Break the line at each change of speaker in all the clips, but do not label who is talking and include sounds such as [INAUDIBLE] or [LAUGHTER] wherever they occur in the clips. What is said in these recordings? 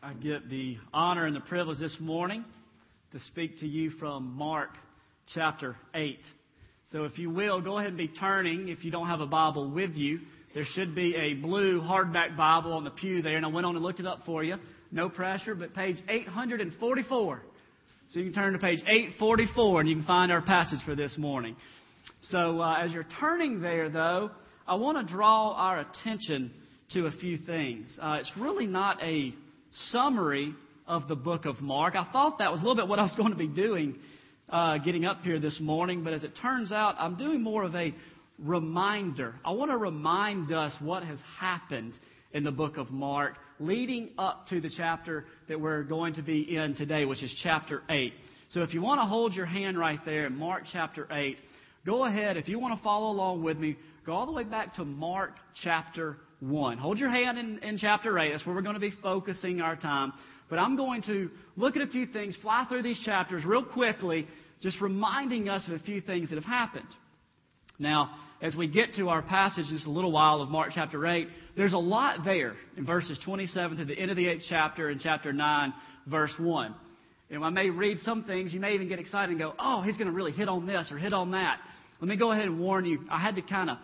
I get the honor and the privilege this morning to speak to you from Mark chapter 8. So if you will, go ahead and be turning if you don't have a Bible with you. There should be a blue hardback Bible on the pew there, and I went on and looked it up for you. No pressure, but page 844. So you can turn to page 844 and you can find our passage for this morning. So uh, as you're turning there, though, I want to draw our attention to a few things. Uh, it's really not a summary of the book of Mark. I thought that was a little bit what I was going to be doing uh, getting up here this morning, but as it turns out, I'm doing more of a reminder. I want to remind us what has happened in the book of Mark leading up to the chapter that we're going to be in today, which is chapter 8. So if you want to hold your hand right there in Mark chapter 8, go ahead. If you want to follow along with me, go all the way back to Mark chapter 1. Hold your hand in, in chapter 8. That's where we're going to be focusing our time. But I'm going to look at a few things, fly through these chapters real quickly, just reminding us of a few things that have happened. Now, as we get to our passage in just a little while of Mark chapter 8, there's a lot there in verses 27 to the end of the 8th chapter and chapter 9, verse 1. And I may read some things, you may even get excited and go, oh, he's going to really hit on this or hit on that. Let me go ahead and warn you, I had to kind of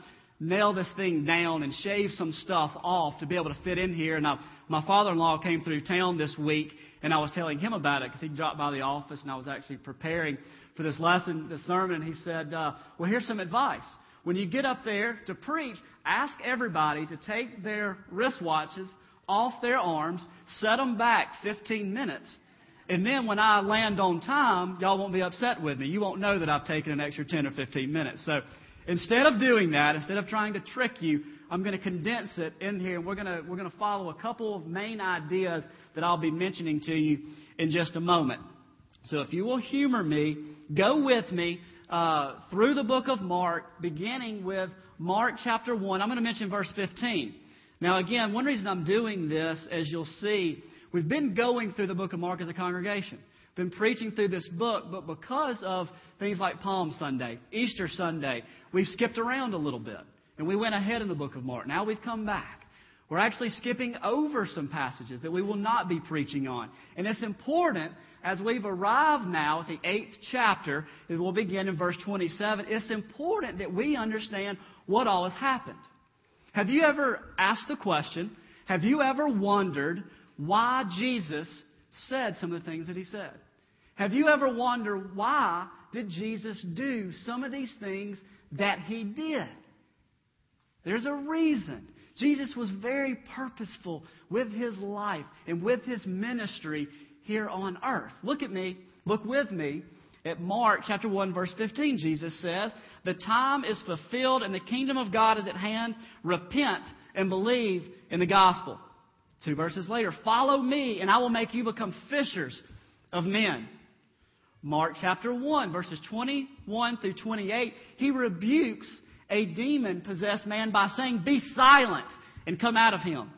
nail this thing down and shave some stuff off to be able to fit in here. And I, my father-in-law came through town this week, and I was telling him about it because he dropped by the office, and I was actually preparing for this lesson, this sermon. And he said, uh, "Well, here's some advice. When you get up there to preach, ask everybody to take their wristwatches off their arms, set them back 15 minutes." And then when I land on time, y'all won't be upset with me. You won't know that I've taken an extra 10 or 15 minutes. So Instead of doing that, instead of trying to trick you, I'm going to condense it in here. And we're going to, we're going to follow a couple of main ideas that I'll be mentioning to you in just a moment. So if you will humor me, go with me uh, through the book of Mark, beginning with Mark chapter 1. I'm going to mention verse 15. Now, again, one reason I'm doing this, as you'll see, we've been going through the book of Mark as a congregation been preaching through this book, but because of things like Palm Sunday, Easter Sunday, we've skipped around a little bit. And we went ahead in the book of Mark. Now we've come back. We're actually skipping over some passages that we will not be preaching on. And it's important as we've arrived now at the eighth chapter, it will begin in verse 27. It's important that we understand what all has happened. Have you ever asked the question, have you ever wondered why Jesus said some of the things that he said? Have you ever wondered why did Jesus do some of these things that he did? There's a reason. Jesus was very purposeful with his life and with his ministry here on earth. Look at me, look with me at Mark chapter 1 verse 15. Jesus says, "The time is fulfilled and the kingdom of God is at hand. Repent and believe in the gospel." Two verses later, "Follow me and I will make you become fishers of men." Mark chapter 1, verses 21 through 28, he rebukes a demon possessed man by saying, Be silent and come out of him.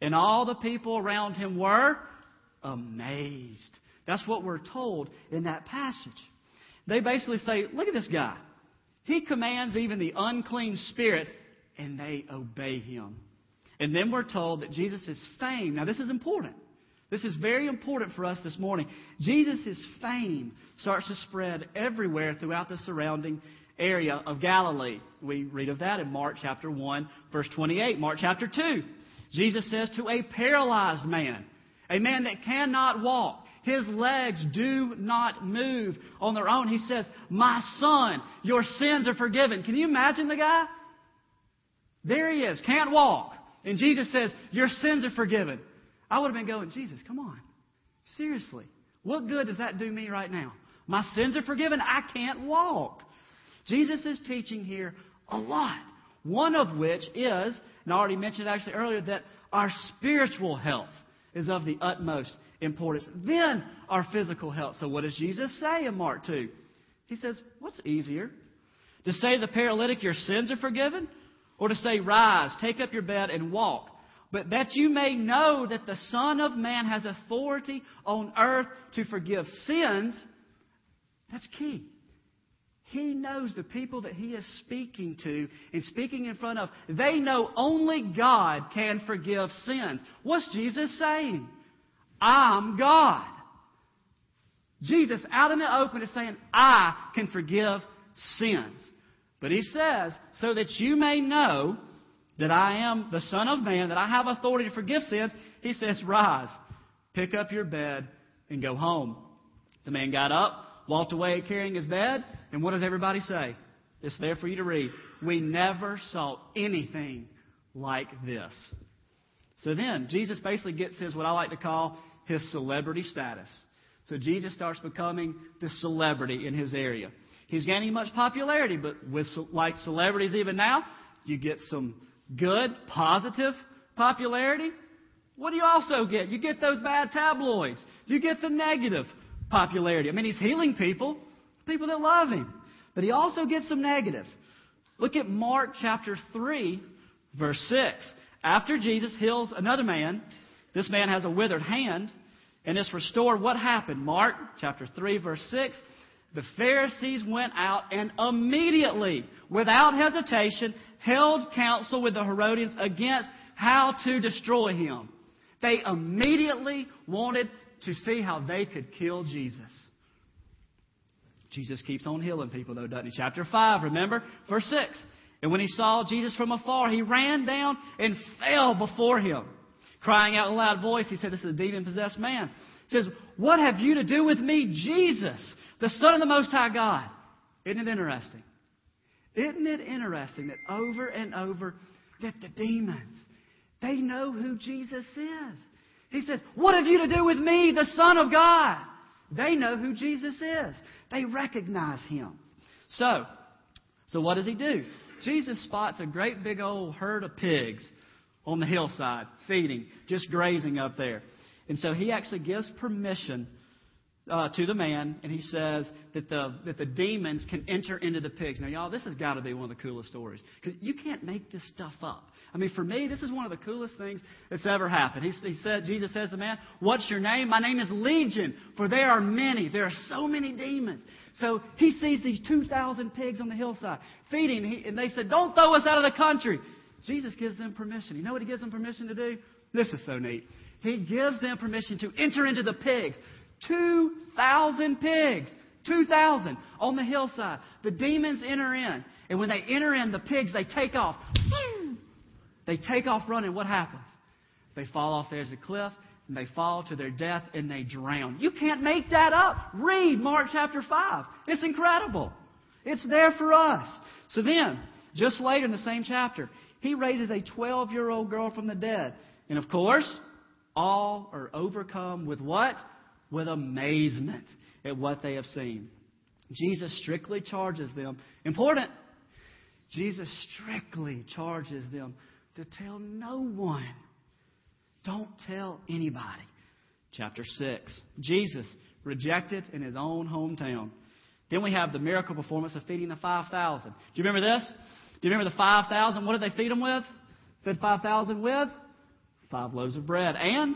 And all the people around him were amazed. That's what we're told in that passage. They basically say, Look at this guy. He commands even the unclean spirits, and they obey him. And then we're told that Jesus' is fame, now this is important. This is very important for us this morning. Jesus' fame starts to spread everywhere throughout the surrounding area of Galilee. We read of that in Mark chapter 1, verse 28. Mark chapter 2, Jesus says to a paralyzed man, a man that cannot walk, his legs do not move on their own. He says, My son, your sins are forgiven. Can you imagine the guy? There he is, can't walk. And Jesus says, Your sins are forgiven. I would have been going, Jesus, come on. Seriously. What good does that do me right now? My sins are forgiven. I can't walk. Jesus is teaching here a lot. One of which is, and I already mentioned actually earlier, that our spiritual health is of the utmost importance. Then our physical health. So what does Jesus say in Mark 2? He says, What's easier? To say to the paralytic, Your sins are forgiven? Or to say, Rise, take up your bed, and walk? But that you may know that the Son of Man has authority on earth to forgive sins. That's key. He knows the people that he is speaking to and speaking in front of, they know only God can forgive sins. What's Jesus saying? I'm God. Jesus, out in the open, is saying, I can forgive sins. But he says, so that you may know that I am the Son of Man, that I have authority to forgive sins, he says, rise, pick up your bed, and go home. The man got up, walked away carrying his bed, and what does everybody say? It's there for you to read. We never saw anything like this. So then, Jesus basically gets his, what I like to call, his celebrity status. So Jesus starts becoming the celebrity in his area. He's gaining much popularity, but with like celebrities even now, you get some good, positive popularity. What do you also get? You get those bad tabloids. You get the negative popularity. I mean, he's healing people, people that love him. But he also gets some negative. Look at Mark chapter 3, verse 6. After Jesus heals another man, this man has a withered hand and is restored. What happened? Mark chapter 3, verse 6. The Pharisees went out and immediately, without hesitation, held counsel with the Herodians against how to destroy him. They immediately wanted to see how they could kill Jesus. Jesus keeps on healing people, though, doesn't he? Chapter 5, remember? Verse 6. And when he saw Jesus from afar, he ran down and fell before him. Crying out in a loud voice, he said, This is a demon possessed man. He says, What have you to do with me, Jesus, the Son of the Most High God? Isn't it interesting? Isn't it interesting that over and over that the demons, they know who Jesus is. He says, What have you to do with me, the Son of God? They know who Jesus is. They recognize him. So, so what does he do? Jesus spots a great big old herd of pigs on the hillside, feeding, just grazing up there. And so he actually gives permission uh, to the man, and he says that the, that the demons can enter into the pigs. Now, y'all, this has got to be one of the coolest stories. Because you can't make this stuff up. I mean, for me, this is one of the coolest things that's ever happened. He, he said, Jesus says to the man, What's your name? My name is Legion, for there are many. There are so many demons. So he sees these 2,000 pigs on the hillside feeding, he, and they said, Don't throw us out of the country. Jesus gives them permission. You know what he gives them permission to do? This is so neat. He gives them permission to enter into the pigs. 2,000 pigs. 2,000 on the hillside. The demons enter in. And when they enter in, the pigs, they take off. They take off running. What happens? They fall off the edge of the cliff and they fall to their death and they drown. You can't make that up. Read Mark chapter 5. It's incredible. It's there for us. So then, just later in the same chapter, he raises a 12 year old girl from the dead. And of course, all are overcome with what? With amazement at what they have seen. Jesus strictly charges them. Important. Jesus strictly charges them to tell no one. Don't tell anybody. Chapter 6. Jesus rejected in his own hometown. Then we have the miracle performance of feeding the 5,000. Do you remember this? Do you remember the 5,000? What did they feed them with? Fed 5,000 with? Five loaves of bread and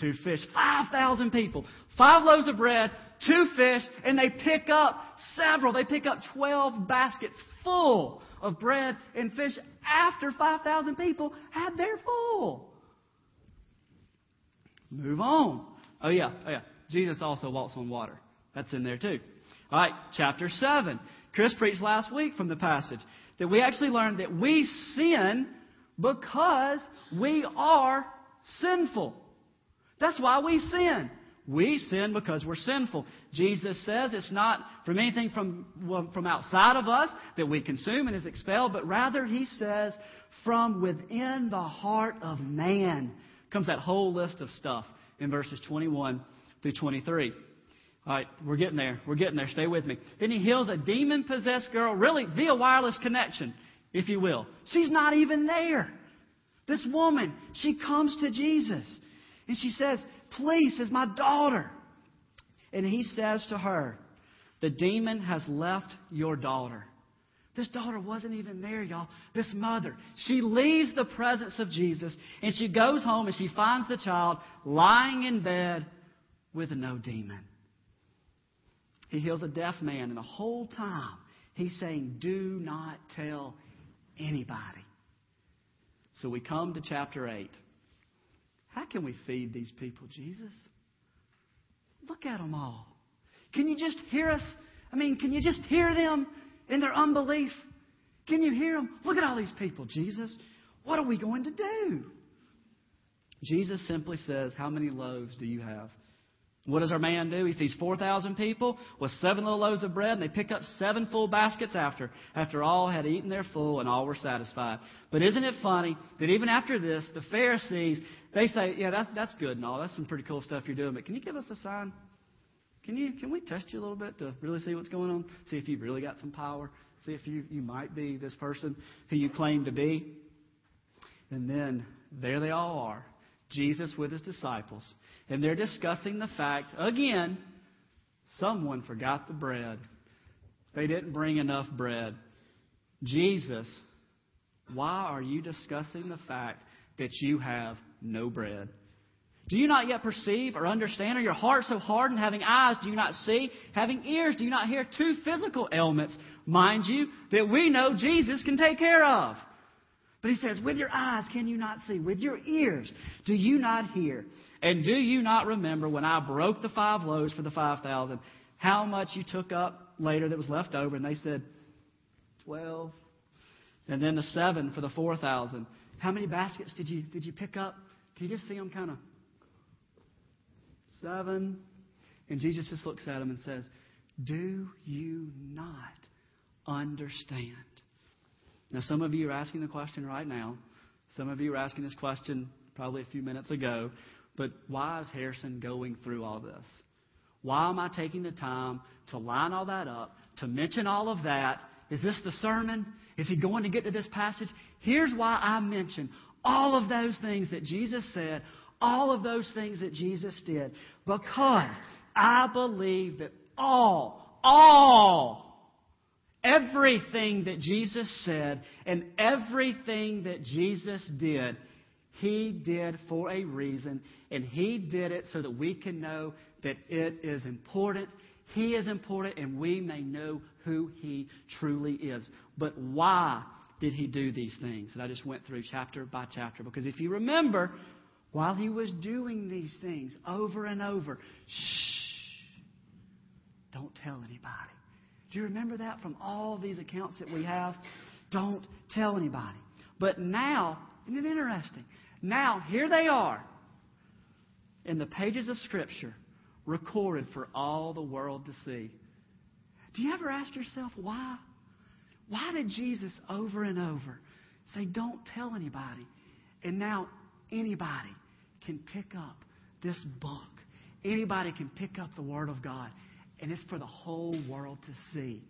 two fish. 5,000 people. Five loaves of bread, two fish, and they pick up several. They pick up 12 baskets full of bread and fish after 5,000 people had their full. Move on. Oh, yeah. Oh, yeah. Jesus also walks on water. That's in there too. All right, chapter 7. Chris preached last week from the passage that we actually learned that we sin because we are sinful. That's why we sin. We sin because we're sinful. Jesus says it's not from anything from, from outside of us that we consume and is expelled, but rather, he says, from within the heart of man comes that whole list of stuff in verses 21 through 23. All right, we're getting there. We're getting there. Stay with me. Then he heals a demon possessed girl, really via wireless connection, if you will. She's not even there. This woman, she comes to Jesus and she says, Please, is my daughter. And he says to her, The demon has left your daughter. This daughter wasn't even there, y'all. This mother. She leaves the presence of Jesus and she goes home and she finds the child lying in bed with no demon. He heals a deaf man, and the whole time he's saying, Do not tell anybody. So we come to chapter 8. How can we feed these people, Jesus? Look at them all. Can you just hear us? I mean, can you just hear them in their unbelief? Can you hear them? Look at all these people, Jesus. What are we going to do? Jesus simply says, How many loaves do you have? What does our man do? He feeds 4,000 people with seven little loaves of bread, and they pick up seven full baskets after, after all had eaten their full and all were satisfied. But isn't it funny that even after this, the Pharisees, they say, yeah, that's, that's good and all. That's some pretty cool stuff you're doing, but can you give us a sign? Can, you, can we test you a little bit to really see what's going on? See if you've really got some power? See if you, you might be this person who you claim to be? And then there they all are. Jesus with his disciples. And they're discussing the fact, again, someone forgot the bread. They didn't bring enough bread. Jesus, why are you discussing the fact that you have no bread? Do you not yet perceive or understand? Are your heart so hardened? Having eyes, do you not see? Having ears, do you not hear? Two physical ailments, mind you, that we know Jesus can take care of. But he says, with your eyes can you not see? With your ears do you not hear? And do you not remember when I broke the five loaves for the 5,000, how much you took up later that was left over? And they said, 12. And then the seven for the 4,000. How many baskets did you, did you pick up? Can you just see them kind of? Seven. And Jesus just looks at them and says, Do you not understand? Now, some of you are asking the question right now. Some of you are asking this question probably a few minutes ago. But why is Harrison going through all this? Why am I taking the time to line all that up, to mention all of that? Is this the sermon? Is he going to get to this passage? Here's why I mention all of those things that Jesus said, all of those things that Jesus did. Because I believe that all, all Everything that Jesus said and everything that Jesus did, he did for a reason, and he did it so that we can know that it is important. He is important, and we may know who he truly is. But why did he do these things? And I just went through chapter by chapter because if you remember, while he was doing these things over and over, shh, don't tell anybody. Do you remember that from all these accounts that we have? Don't tell anybody. But now, isn't it interesting? Now, here they are in the pages of Scripture, recorded for all the world to see. Do you ever ask yourself why? Why did Jesus over and over say, Don't tell anybody? And now anybody can pick up this book. Anybody can pick up the Word of God and it's for the whole world to see.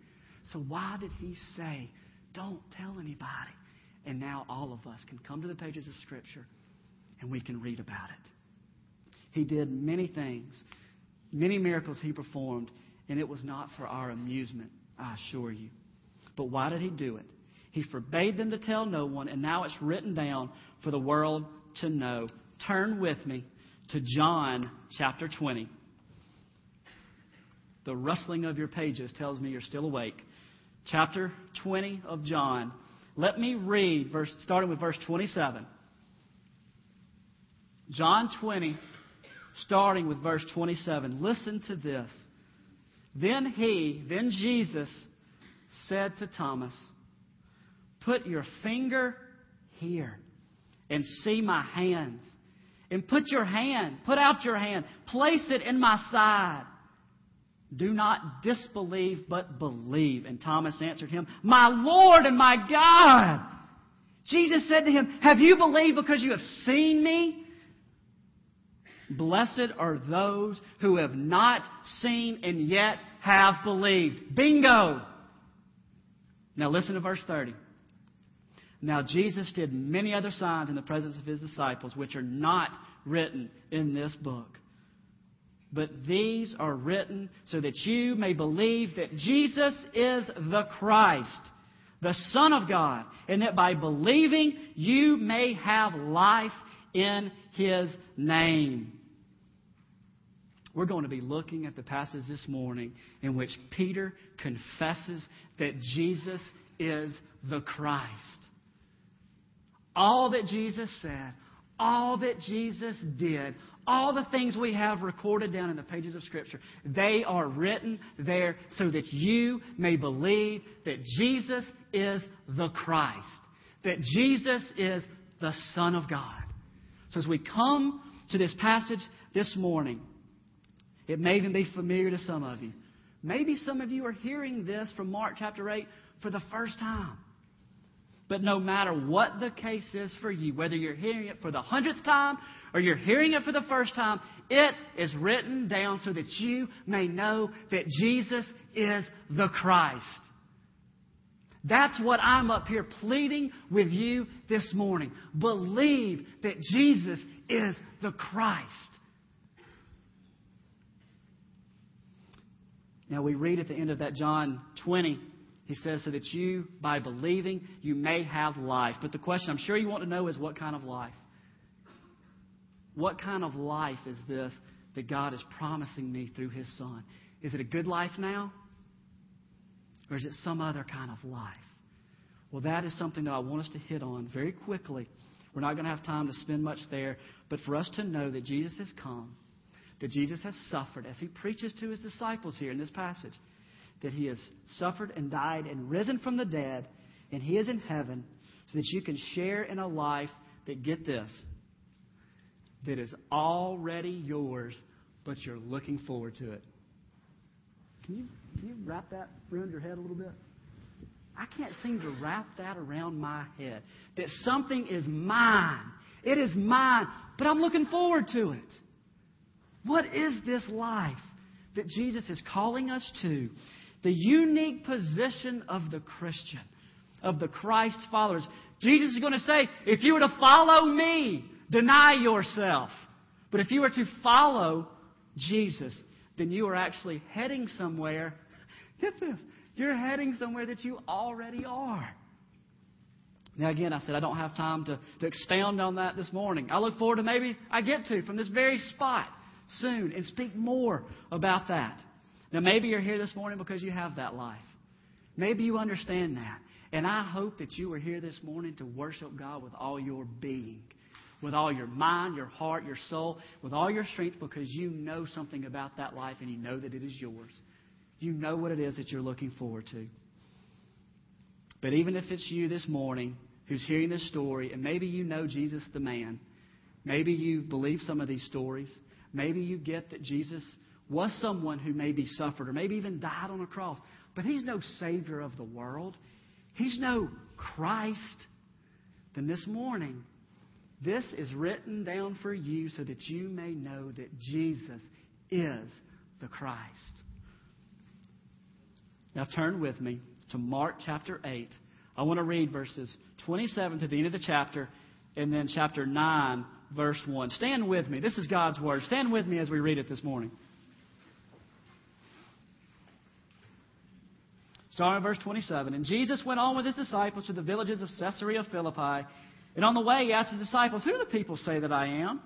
So why did he say, don't tell anybody? And now all of us can come to the pages of Scripture and we can read about it. He did many things, many miracles he performed, and it was not for our amusement, I assure you. But why did he do it? He forbade them to tell no one, and now it's written down for the world to know. Turn with me to John chapter 20. The rustling of your pages tells me you're still awake. Chapter 20 of John. Let me read, verse, starting with verse 27. John 20, starting with verse 27. Listen to this. Then he, then Jesus, said to Thomas, Put your finger here and see my hands. And put your hand, put out your hand, place it in my side do not disbelieve, but believe. And Thomas answered him, My Lord and my God. Jesus said to him, Have you believed because you have seen me? Blessed are those who have not seen and yet have believed. Bingo! Now listen to verse 30. Now Jesus did many other signs in the presence of his disciples, which are not written in this book. But these are written so that you may believe that Jesus is the Christ, the Son of God, and that by believing you may have life in His name. We're going to be looking at the passage this morning in which Peter confesses that Jesus is the Christ. All that Jesus said, all that Jesus did, all the things we have recorded down in the pages of Scripture, they are written there so that you may believe that Jesus is the Christ, that Jesus is the Son of God. So as we come to this passage this morning, it may even be familiar to some of you. Maybe some of you are hearing this from Mark chapter 8 for the first time. But no matter what the case is for you, whether you're hearing it for the hundredth time or you're hearing it for the first time, it is written down so that you may know that Jesus is the Christ. That's what I'm up here pleading with you this morning. Believe that Jesus is the Christ. Now we read at the end of that John 20, he says, so that you, by believing, you may have life. But the question I'm sure you want to know is what kind of life? What kind of life is this that God is promising me through His Son? Is it a good life now? Or is it some other kind of life? Well, that is something that I want us to hit on very quickly. We're not going to have time to spend much there, but for us to know that Jesus has come that Jesus has suffered as he preaches to his disciples here in this passage. That he has suffered and died and risen from the dead, and he is in heaven, so that you can share in a life that, get this, that is already yours, but you're looking forward to it. Can you, can you wrap that around your head a little bit? I can't seem to wrap that around my head. That something is mine. It is mine, but I'm looking forward to it. What is this life that Jesus is calling us to? The unique position of the Christian, of the Christ followers. Jesus is going to say, if you were to follow me, deny yourself. But if you were to follow Jesus, then you are actually heading somewhere. [LAUGHS] Get this. You're heading somewhere that you already are. Now, again, I said I don't have time to, to expound on that this morning. I look forward to maybe I get to from this very spot soon and speak more about that. Now, maybe you're here this morning because you have that life. Maybe you understand that. And I hope that you are here this morning to worship God with all your being, with all your mind, your heart, your soul, with all your strength because you know something about that life and you know that it is yours. You know what it is that you're looking forward to. But even if it's you this morning who's hearing this story, and maybe you know Jesus the man, maybe you believe some of these stories, Maybe you get that Jesus was someone who maybe suffered or maybe even died on a cross. But he's no Savior of the world. He's no Christ. Then this morning, this is written down for you so that you may know that Jesus is the Christ. Now turn with me to Mark chapter 8. I want to read verses 27 to the end of the chapter and then chapter 9 verse 1. Stand with me. This is God's Word. Stand with me as we read it this morning. Starting verse 27. And Jesus went on with his disciples to the villages of Caesarea Philippi. And on the way, he asked his disciples, Who do the people say that I am?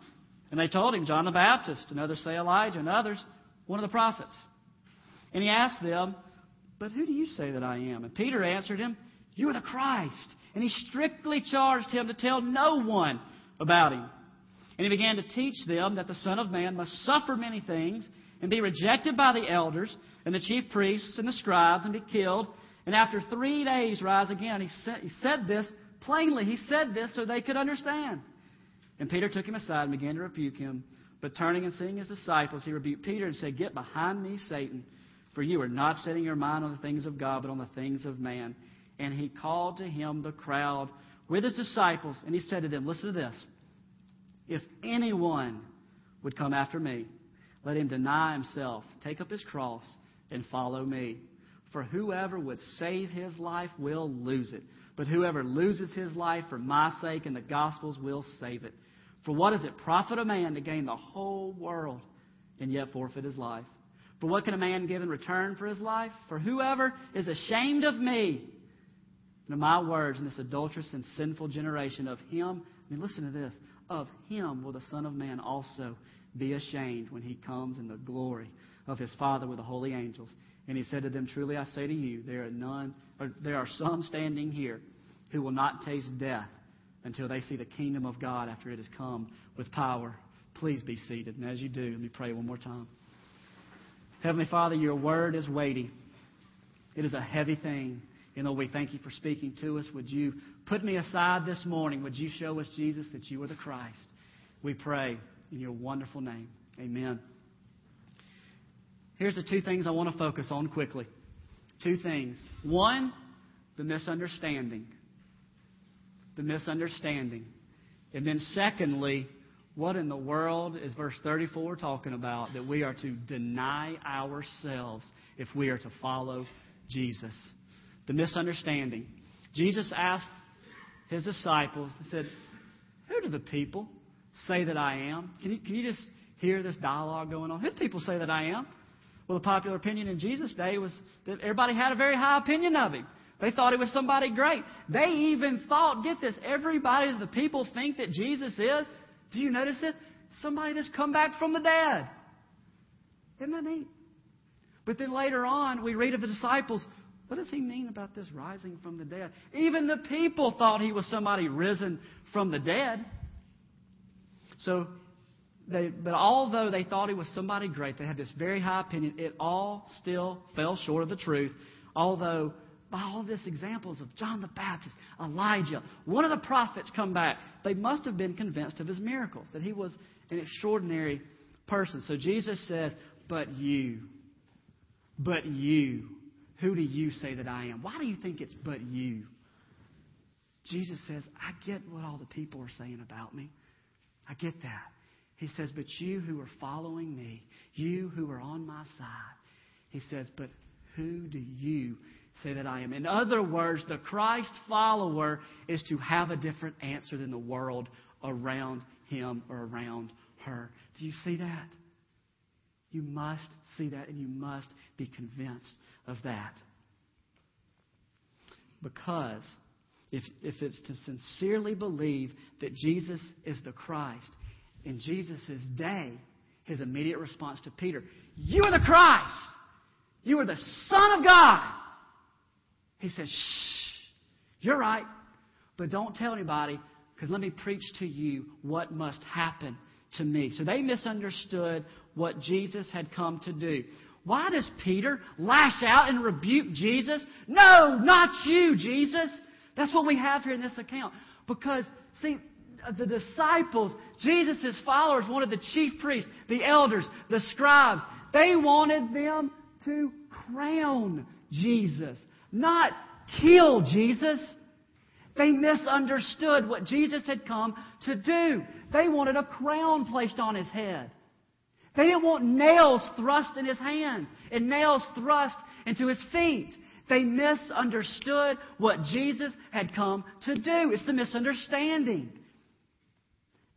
And they told him, John the Baptist, and others say Elijah, and others, one of the prophets. And he asked them, But who do you say that I am? And Peter answered him, You are the Christ. And he strictly charged him to tell no one about him. And he began to teach them that the Son of Man must suffer many things and be rejected by the elders and the chief priests and the scribes and be killed, and after three days rise again. He said, he said this plainly. He said this so they could understand. And Peter took him aside and began to rebuke him. But turning and seeing his disciples, he rebuked Peter and said, Get behind me, Satan, for you are not setting your mind on the things of God, but on the things of man. And he called to him the crowd with his disciples, and he said to them, Listen to this. If anyone would come after me, let him deny himself, take up his cross, and follow me. For whoever would save his life will lose it. But whoever loses his life for my sake and the gospel's will save it. For what does it profit a man to gain the whole world and yet forfeit his life? For what can a man give in return for his life? For whoever is ashamed of me and of my words in this adulterous and sinful generation, of him, I mean, listen to this, of him will the Son of Man also be ashamed when he comes in the glory of his Father with the holy angels. And he said to them, Truly I say to you, there are none, or there are some standing here who will not taste death until they see the kingdom of God after it has come with power. Please be seated. And as you do, let me pray one more time. Heavenly Father, your word is weighty. It is a heavy thing. You know, we thank you for speaking to us. Would you put me aside this morning? Would you show us, Jesus, that you are the Christ? We pray in your wonderful name. Amen. Here's the two things I want to focus on quickly. Two things. One, the misunderstanding. The misunderstanding. And then, secondly, what in the world is verse 34 talking about? That we are to deny ourselves if we are to follow Jesus. The misunderstanding. Jesus asked his disciples, He said, Who do the people say that I am? Can you, can you just hear this dialogue going on? Who do people say that I am? Well, the popular opinion in Jesus' day was that everybody had a very high opinion of him. They thought he was somebody great. They even thought, get this, everybody, the people think that Jesus is, do you notice it? Somebody that's come back from the dead. Isn't that neat? But then later on, we read of the disciples. What does he mean about this rising from the dead? Even the people thought he was somebody risen from the dead. So they, but although they thought he was somebody great, they had this very high opinion, it all still fell short of the truth. Although, by all these examples of John the Baptist, Elijah, one of the prophets come back, they must have been convinced of his miracles, that he was an extraordinary person. So Jesus says, But you, but you, who do you say that I am? Why do you think it's but you? Jesus says, I get what all the people are saying about me. I get that. He says, But you who are following me, you who are on my side, he says, But who do you say that I am? In other words, the Christ follower is to have a different answer than the world around him or around her. Do you see that? You must see that and you must be convinced of that. Because if, if it's to sincerely believe that Jesus is the Christ, in Jesus' day, his immediate response to Peter, You are the Christ! You are the Son of God! He says, Shh, you're right, but don't tell anybody, because let me preach to you what must happen to me. So they misunderstood what Jesus had come to do. Why does Peter lash out and rebuke Jesus? No, not you, Jesus. That's what we have here in this account. Because, see, the disciples, Jesus' followers, wanted the chief priests, the elders, the scribes, they wanted them to crown Jesus, not kill Jesus. They misunderstood what Jesus had come to do. They wanted a crown placed on his head. They didn't want nails thrust in his hands and nails thrust into his feet. They misunderstood what Jesus had come to do. It's the misunderstanding.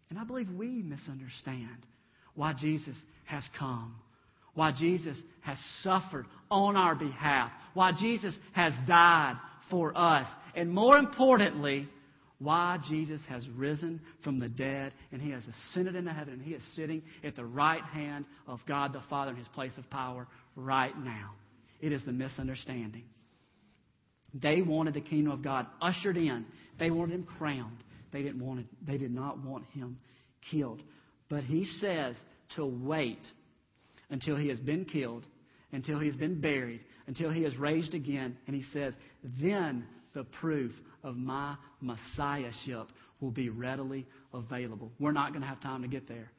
And I believe we misunderstand why Jesus has come, why Jesus has suffered on our behalf, why Jesus has died for us, and more importantly, why Jesus has risen from the dead and he has ascended into heaven and he is sitting at the right hand of God the Father in his place of power right now. It is the misunderstanding. They wanted the kingdom of God ushered in. They wanted him crowned. They didn't want it, they did not want him killed. But he says to wait until he has been killed, until he has been buried, until he is raised again. And he says, then the proof of my messiahship will be readily available. We're not going to have time to get there.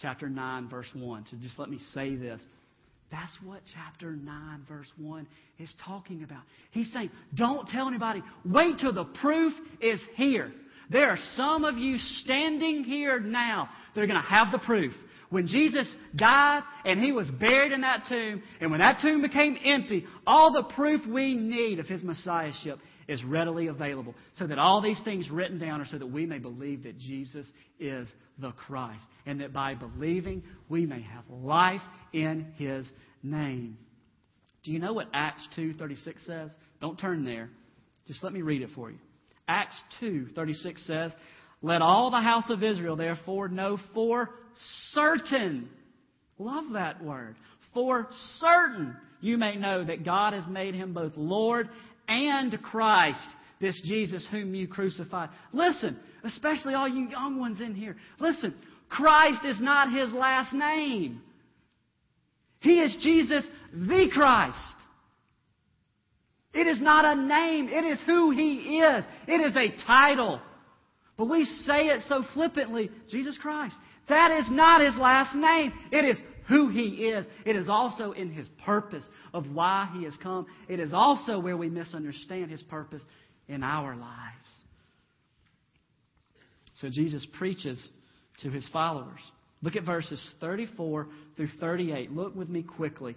Chapter 9, verse 1. So just let me say this. That's what chapter 9, verse 1 is talking about. He's saying, don't tell anybody. Wait till the proof is here. There are some of you standing here now that are going to have the proof. When Jesus died and he was buried in that tomb, and when that tomb became empty, all the proof we need of his messiahship is readily available. So that all these things written down are so that we may believe that Jesus is the Christ. And that by believing, we may have life in his name. Do you know what Acts 2.36 says? Don't turn there. Just let me read it for you. Acts 2:36 says, "Let all the house of Israel therefore know for certain." Love that word. For certain you may know that God has made him both Lord and Christ, this Jesus whom you crucified. Listen, especially all you young ones in here. Listen, Christ is not his last name. He is Jesus the Christ. It is not a name. It is who He is. It is a title. But we say it so flippantly Jesus Christ. That is not His last name. It is who He is. It is also in His purpose of why He has come. It is also where we misunderstand His purpose in our lives. So Jesus preaches to His followers. Look at verses 34 through 38. Look with me quickly.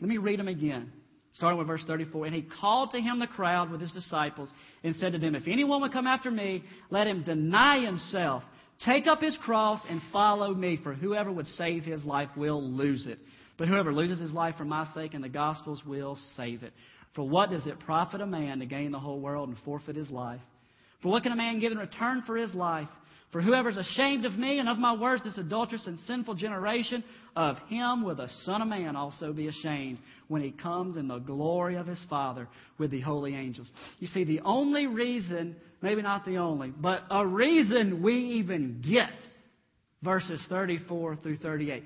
Let me read them again. Starting with verse 34. And he called to him the crowd with his disciples and said to them, If anyone would come after me, let him deny himself, take up his cross, and follow me. For whoever would save his life will lose it. But whoever loses his life for my sake and the gospel's will save it. For what does it profit a man to gain the whole world and forfeit his life? For what can a man give in return for his life? For whoever is ashamed of me and of my words, this adulterous and sinful generation, of him will the Son of Man also be ashamed when he comes in the glory of his Father with the holy angels. You see, the only reason, maybe not the only, but a reason we even get verses 34 through 38.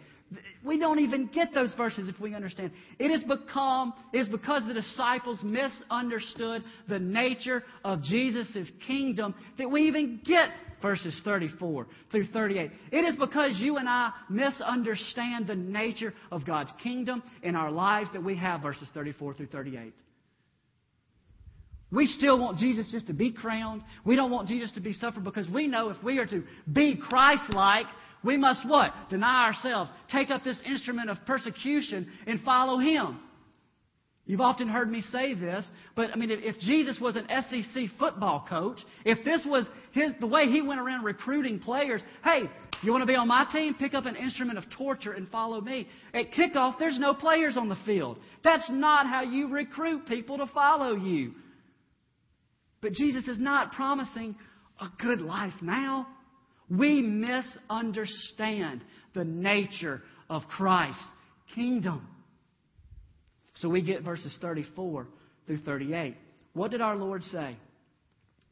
We don't even get those verses if we understand. It is become is because the disciples misunderstood the nature of Jesus' kingdom that we even get verses 34 through 38. It is because you and I misunderstand the nature of God's kingdom in our lives that we have verses 34 through 38. We still want Jesus just to be crowned. We don't want Jesus to be suffered because we know if we are to be Christ like, we must what? Deny ourselves, take up this instrument of persecution, and follow Him. You've often heard me say this, but I mean, if Jesus was an SEC football coach, if this was his, the way he went around recruiting players, hey, you want to be on my team? Pick up an instrument of torture and follow me. At kickoff, there's no players on the field. That's not how you recruit people to follow you. But Jesus is not promising a good life now. We misunderstand the nature of Christ's kingdom. So we get verses 34 through 38. What did our Lord say?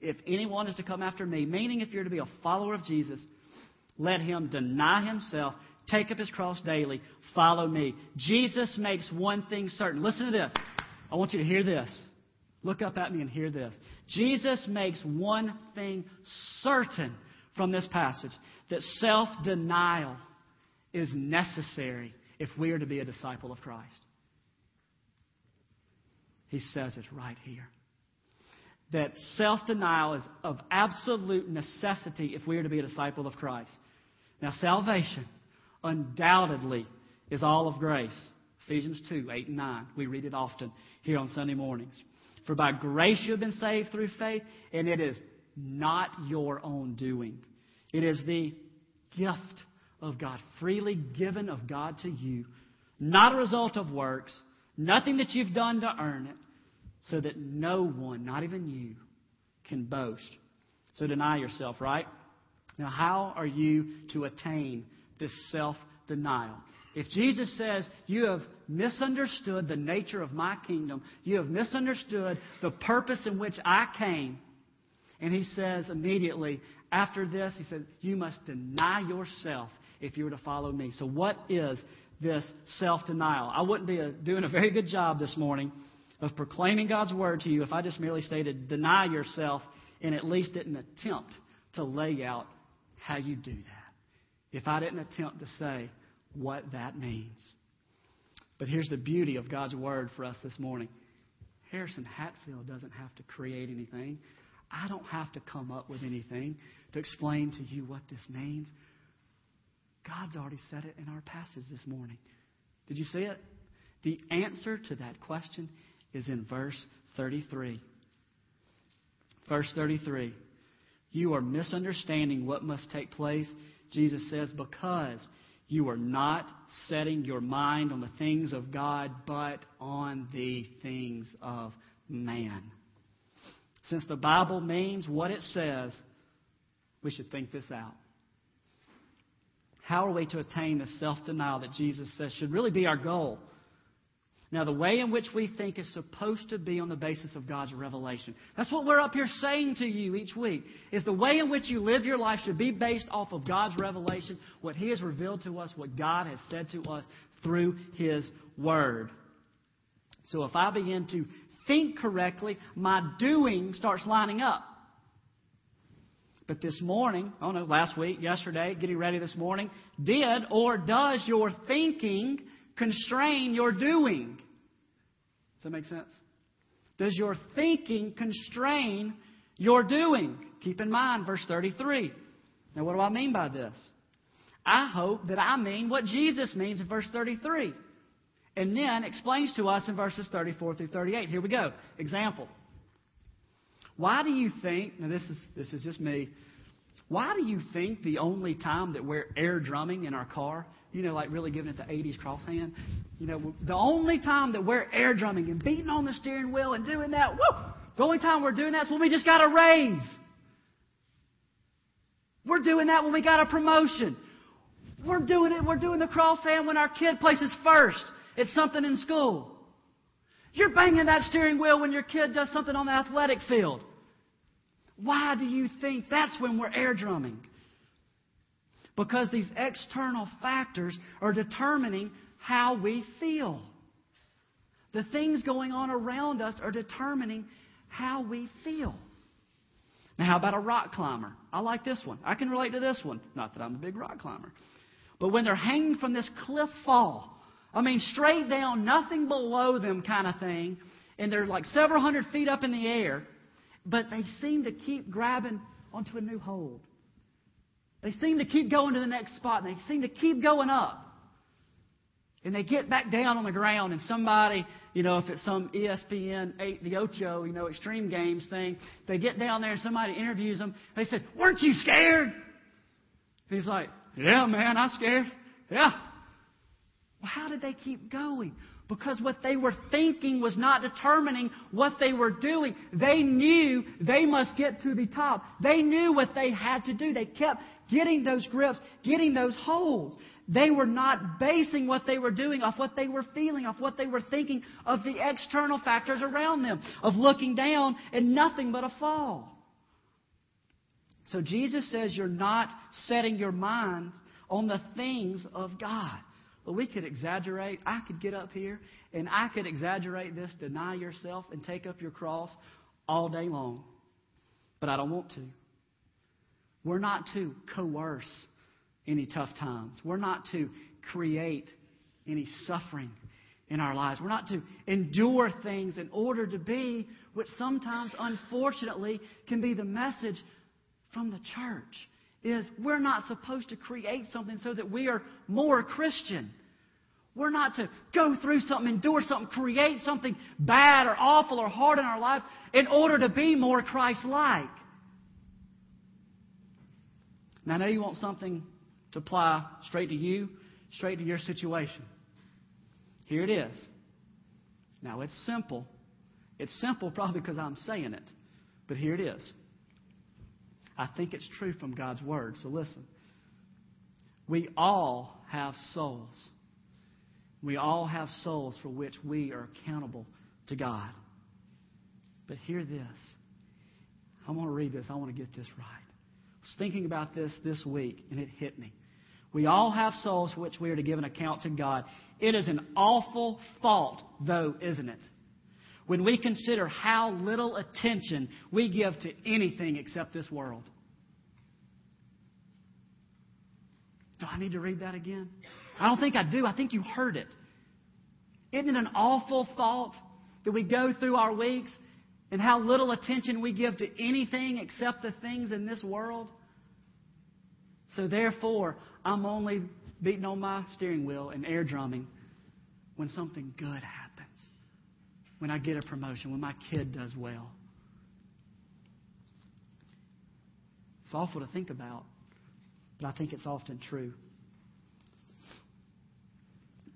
If anyone is to come after me, meaning if you're to be a follower of Jesus, let him deny himself, take up his cross daily, follow me. Jesus makes one thing certain. Listen to this. I want you to hear this. Look up at me and hear this. Jesus makes one thing certain from this passage that self denial is necessary if we are to be a disciple of Christ. He says it right here. That self denial is of absolute necessity if we are to be a disciple of Christ. Now, salvation undoubtedly is all of grace. Ephesians 2 8 and 9. We read it often here on Sunday mornings. For by grace you have been saved through faith, and it is not your own doing. It is the gift of God, freely given of God to you, not a result of works, Nothing that you've done to earn it, so that no one, not even you, can boast. So deny yourself, right? Now, how are you to attain this self denial? If Jesus says, You have misunderstood the nature of my kingdom, you have misunderstood the purpose in which I came, and he says immediately after this, he says, You must deny yourself if you were to follow me. So, what is this self denial. I wouldn't be a, doing a very good job this morning of proclaiming God's word to you if I just merely stated, deny yourself, and at least didn't attempt to lay out how you do that. If I didn't attempt to say what that means. But here's the beauty of God's word for us this morning Harrison Hatfield doesn't have to create anything. I don't have to come up with anything to explain to you what this means. God's already said it in our passage this morning. Did you see it? The answer to that question is in verse 33. Verse 33. You are misunderstanding what must take place, Jesus says, because you are not setting your mind on the things of God, but on the things of man. Since the Bible means what it says, we should think this out. How are we to attain the self denial that Jesus says should really be our goal? Now, the way in which we think is supposed to be on the basis of God's revelation. That's what we're up here saying to you each week. Is the way in which you live your life should be based off of God's revelation, what He has revealed to us, what God has said to us through His Word. So if I begin to think correctly, my doing starts lining up. But this morning, oh I don't know, last week, yesterday, getting ready this morning, did or does your thinking constrain your doing? Does that make sense? Does your thinking constrain your doing? Keep in mind, verse 33. Now, what do I mean by this? I hope that I mean what Jesus means in verse 33. And then explains to us in verses 34 through 38. Here we go. Example. Why do you think, now this is, this is just me, why do you think the only time that we're air drumming in our car, you know, like really giving it the 80s crosshand, you know, the only time that we're air drumming and beating on the steering wheel and doing that, whoo, the only time we're doing that is when we just got a raise. We're doing that when we got a promotion. We're doing it, we're doing the cross hand when our kid places first at something in school. You're banging that steering wheel when your kid does something on the athletic field. Why do you think that's when we're air drumming? Because these external factors are determining how we feel. The things going on around us are determining how we feel. Now, how about a rock climber? I like this one. I can relate to this one. Not that I'm a big rock climber. But when they're hanging from this cliff fall, I mean, straight down, nothing below them kind of thing. And they're like several hundred feet up in the air, but they seem to keep grabbing onto a new hold. They seem to keep going to the next spot, and they seem to keep going up. And they get back down on the ground, and somebody, you know, if it's some ESPN 8 the Ocho, you know, extreme games thing, they get down there and somebody interviews them. They said, Weren't you scared? He's like, Yeah, man, I'm scared. Yeah. Well, how did they keep going? Because what they were thinking was not determining what they were doing. They knew they must get to the top. They knew what they had to do. They kept getting those grips, getting those holds. They were not basing what they were doing off what they were feeling, off what they were thinking, of the external factors around them, of looking down and nothing but a fall. So Jesus says you're not setting your minds on the things of God. Well, we could exaggerate. I could get up here and I could exaggerate this, deny yourself, and take up your cross all day long. But I don't want to. We're not to coerce any tough times. We're not to create any suffering in our lives. We're not to endure things in order to be what sometimes, unfortunately, can be the message from the church is we're not supposed to create something so that we are more Christian. We're not to go through something, endure something, create something bad or awful or hard in our lives in order to be more Christ like. Now, I know you want something to apply straight to you, straight to your situation. Here it is. Now, it's simple. It's simple probably because I'm saying it, but here it is. I think it's true from God's Word. So listen. We all have souls. We all have souls for which we are accountable to God. But hear this. I want to read this. I want to get this right. I was thinking about this this week, and it hit me. We all have souls for which we are to give an account to God. It is an awful fault, though, isn't it? When we consider how little attention we give to anything except this world. Do I need to read that again? I don't think I do. I think you heard it. Isn't it an awful thought that we go through our weeks and how little attention we give to anything except the things in this world? So, therefore, I'm only beating on my steering wheel and air drumming when something good happens when I get a promotion, when my kid does well. It's awful to think about, but I think it's often true.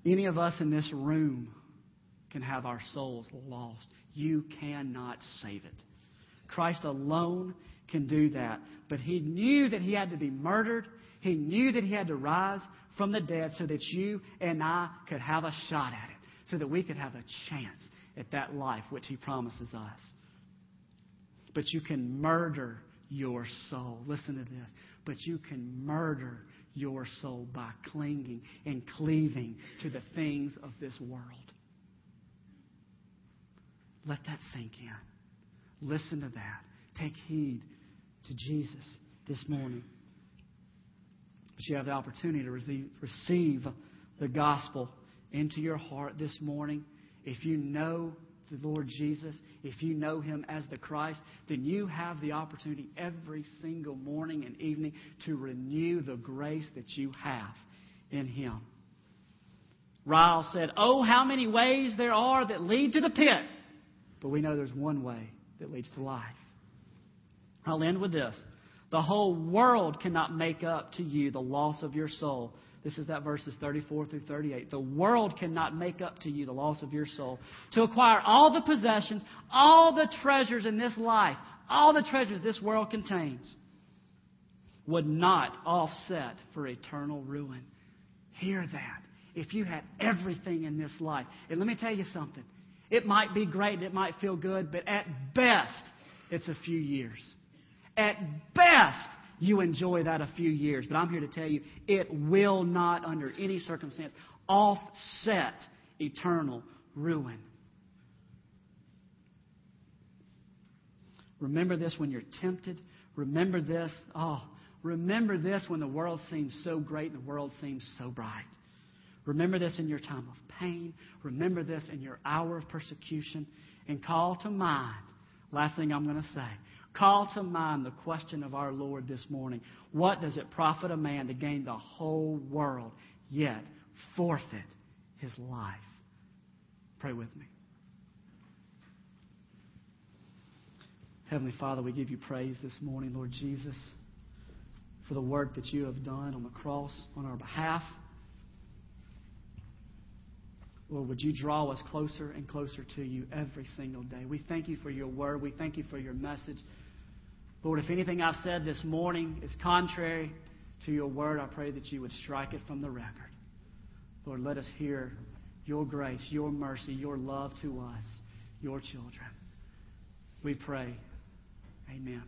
Any of us in this room can have our souls lost. You cannot save it. Christ alone can do that. But he knew that he had to be murdered. He knew that he had to rise from the dead so that you and I could have a shot at it so that we could have a chance at that life which He promises us. But you can murder your soul. Listen to this. But you can murder your soul by clinging and cleaving to the things of this world. Let that sink in. Listen to that. Take heed to Jesus this morning. But you have the opportunity to receive, receive the gospel into your heart this morning. If you know the Lord Jesus, if you know Him as the Christ, then you have the opportunity every single morning and evening to renew the grace that you have in Him. Ryle said, Oh, how many ways there are that lead to the pit. But we know there's one way that leads to life. I'll end with this. The whole world cannot make up to you the loss of your soul. This is that verses 34 through 38. The world cannot make up to you the loss of your soul. To acquire all the possessions, all the treasures in this life, all the treasures this world contains, would not offset for eternal ruin. Hear that. If you had everything in this life, and let me tell you something. It might be great, it might feel good, but at best, it's a few years. At best, you enjoy that a few years. But I'm here to tell you, it will not, under any circumstance, offset eternal ruin. Remember this when you're tempted. Remember this. Oh, remember this when the world seems so great and the world seems so bright. Remember this in your time of pain. Remember this in your hour of persecution. And call to mind, last thing I'm going to say, Call to mind the question of our Lord this morning What does it profit a man to gain the whole world, yet forfeit his life? Pray with me. Heavenly Father, we give you praise this morning, Lord Jesus, for the work that you have done on the cross on our behalf. Lord, would you draw us closer and closer to you every single day? We thank you for your word. We thank you for your message. Lord, if anything I've said this morning is contrary to your word, I pray that you would strike it from the record. Lord, let us hear your grace, your mercy, your love to us, your children. We pray. Amen.